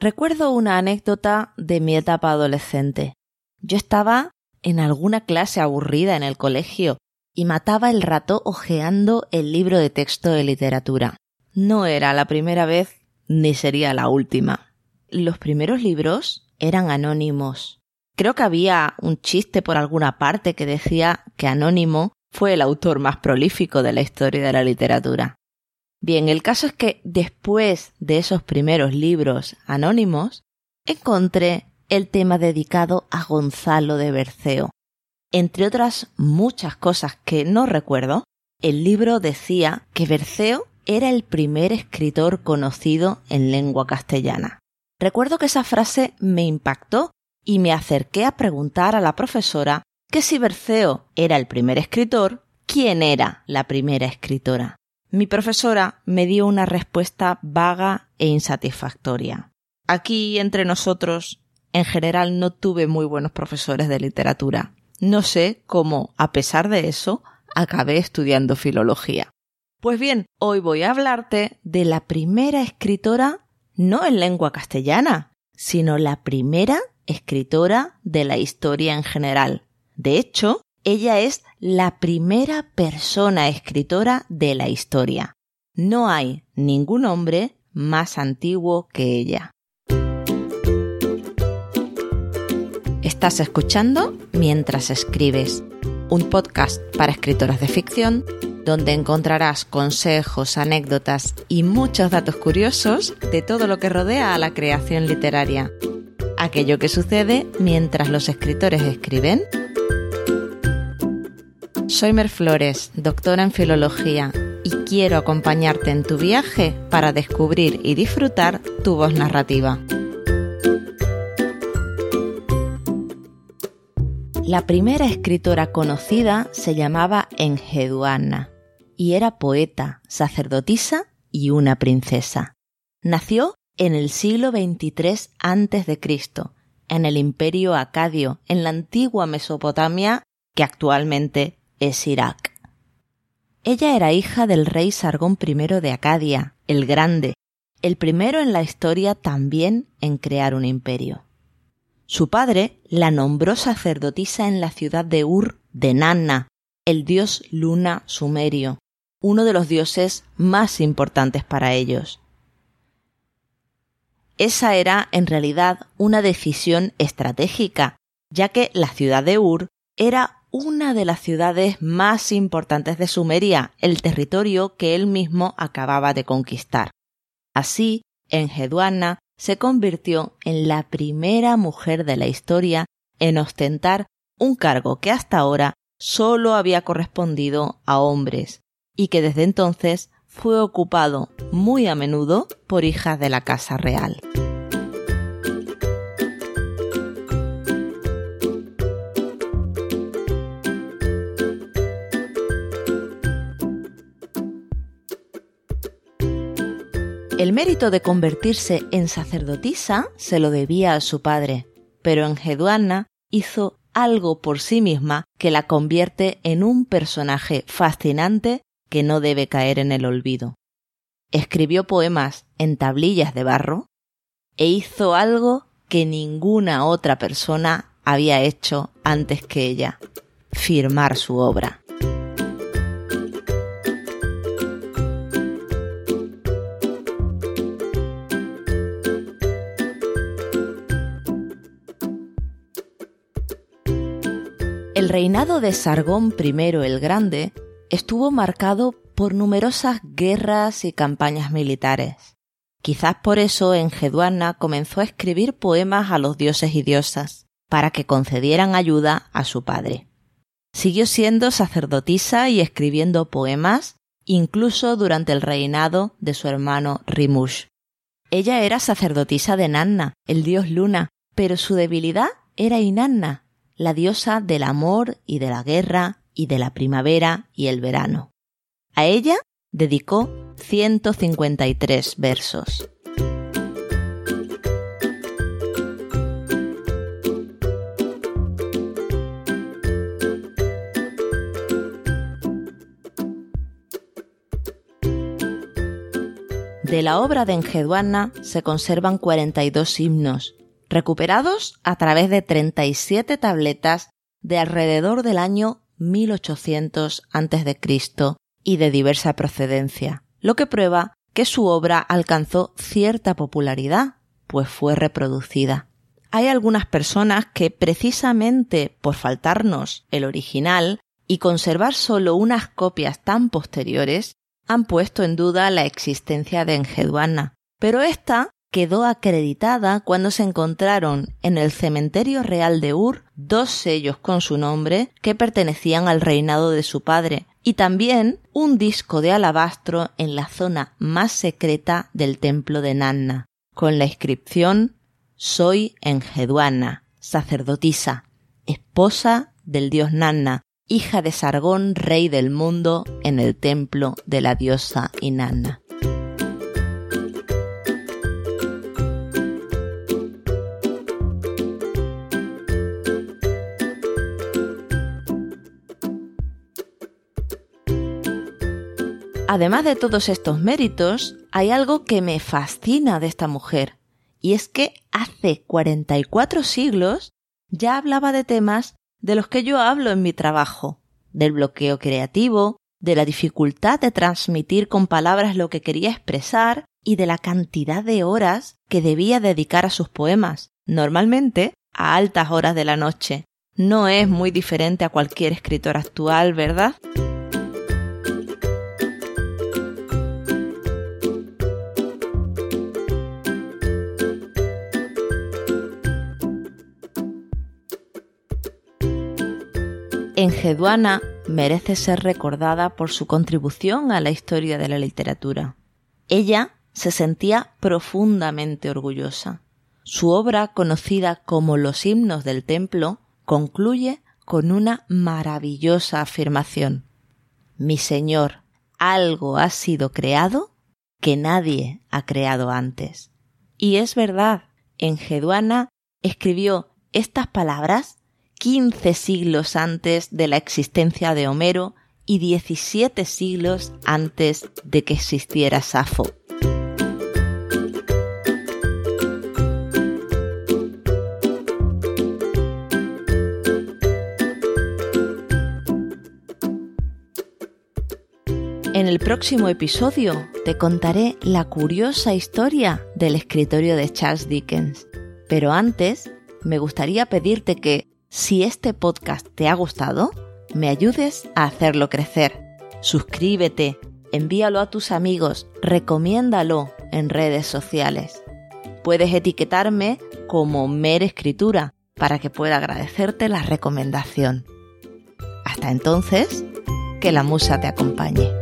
Recuerdo una anécdota de mi etapa adolescente. Yo estaba en alguna clase aburrida en el colegio y mataba el rato hojeando el libro de texto de literatura. No era la primera vez ni sería la última. Los primeros libros eran anónimos. Creo que había un chiste por alguna parte que decía que Anónimo fue el autor más prolífico de la historia de la literatura. Bien, el caso es que después de esos primeros libros anónimos, encontré el tema dedicado a Gonzalo de Berceo. Entre otras muchas cosas que no recuerdo, el libro decía que Berceo era el primer escritor conocido en lengua castellana. Recuerdo que esa frase me impactó y me acerqué a preguntar a la profesora que si Berceo era el primer escritor, ¿quién era la primera escritora? Mi profesora me dio una respuesta vaga e insatisfactoria. Aquí, entre nosotros, en general no tuve muy buenos profesores de literatura. No sé cómo, a pesar de eso, acabé estudiando filología. Pues bien, hoy voy a hablarte de la primera escritora no en lengua castellana, sino la primera escritora de la historia en general. De hecho, ella es la primera persona escritora de la historia. No hay ningún hombre más antiguo que ella. Estás escuchando Mientras escribes, un podcast para escritoras de ficción donde encontrarás consejos, anécdotas y muchos datos curiosos de todo lo que rodea a la creación literaria. Aquello que sucede mientras los escritores escriben. Soy Mer Flores, doctora en filología, y quiero acompañarte en tu viaje para descubrir y disfrutar tu voz narrativa. La primera escritora conocida se llamaba Engeduana y era poeta, sacerdotisa y una princesa. Nació en el siglo XXIII a.C., en el imperio acadio, en la antigua Mesopotamia, que actualmente es Irak. Ella era hija del rey Sargón I de Acadia, el Grande, el primero en la historia también en crear un imperio. Su padre la nombró sacerdotisa en la ciudad de Ur de Nanna, el dios luna sumerio, uno de los dioses más importantes para ellos. Esa era en realidad una decisión estratégica, ya que la ciudad de Ur era una de las ciudades más importantes de Sumeria, el territorio que él mismo acababa de conquistar. Así, Enheduanna se convirtió en la primera mujer de la historia en ostentar un cargo que hasta ahora solo había correspondido a hombres y que desde entonces fue ocupado muy a menudo por hijas de la Casa Real. El mérito de convertirse en sacerdotisa se lo debía a su padre, pero Engeduanna hizo algo por sí misma que la convierte en un personaje fascinante que no debe caer en el olvido. Escribió poemas en tablillas de barro e hizo algo que ninguna otra persona había hecho antes que ella, firmar su obra. El reinado de Sargón I el Grande estuvo marcado por numerosas guerras y campañas militares. Quizás por eso Engeduanna comenzó a escribir poemas a los dioses y diosas, para que concedieran ayuda a su padre. Siguió siendo sacerdotisa y escribiendo poemas incluso durante el reinado de su hermano Rimush. Ella era sacerdotisa de Nanna, el dios Luna, pero su debilidad era Inanna, la diosa del amor y de la guerra y de la primavera y el verano. A ella dedicó 153 versos. De la obra de Engeduana se conservan 42 himnos, recuperados a través de 37 tabletas de alrededor del año 1800 a.C. y de diversa procedencia, lo que prueba que su obra alcanzó cierta popularidad, pues fue reproducida. Hay algunas personas que precisamente por faltarnos el original y conservar solo unas copias tan posteriores, han puesto en duda la existencia de Engeduana, pero esta quedó acreditada cuando se encontraron en el cementerio real de Ur dos sellos con su nombre que pertenecían al reinado de su padre y también un disco de alabastro en la zona más secreta del templo de Nanna, con la inscripción Soy Engeduana, sacerdotisa, esposa del dios Nanna, hija de Sargón, rey del mundo, en el templo de la diosa Inanna. Además de todos estos méritos, hay algo que me fascina de esta mujer, y es que hace 44 siglos ya hablaba de temas de los que yo hablo en mi trabajo, del bloqueo creativo, de la dificultad de transmitir con palabras lo que quería expresar y de la cantidad de horas que debía dedicar a sus poemas, normalmente a altas horas de la noche. No es muy diferente a cualquier escritor actual, ¿verdad? Engeduana merece ser recordada por su contribución a la historia de la literatura. Ella se sentía profundamente orgullosa. Su obra, conocida como Los himnos del templo, concluye con una maravillosa afirmación. Mi Señor, algo ha sido creado que nadie ha creado antes. Y es verdad, Engeduana escribió estas palabras 15 siglos antes de la existencia de Homero y 17 siglos antes de que existiera Safo. En el próximo episodio te contaré la curiosa historia del escritorio de Charles Dickens. Pero antes, me gustaría pedirte que si este podcast te ha gustado, me ayudes a hacerlo crecer. Suscríbete, envíalo a tus amigos, recomiéndalo en redes sociales. Puedes etiquetarme como Mer Escritura para que pueda agradecerte la recomendación. Hasta entonces, que la musa te acompañe.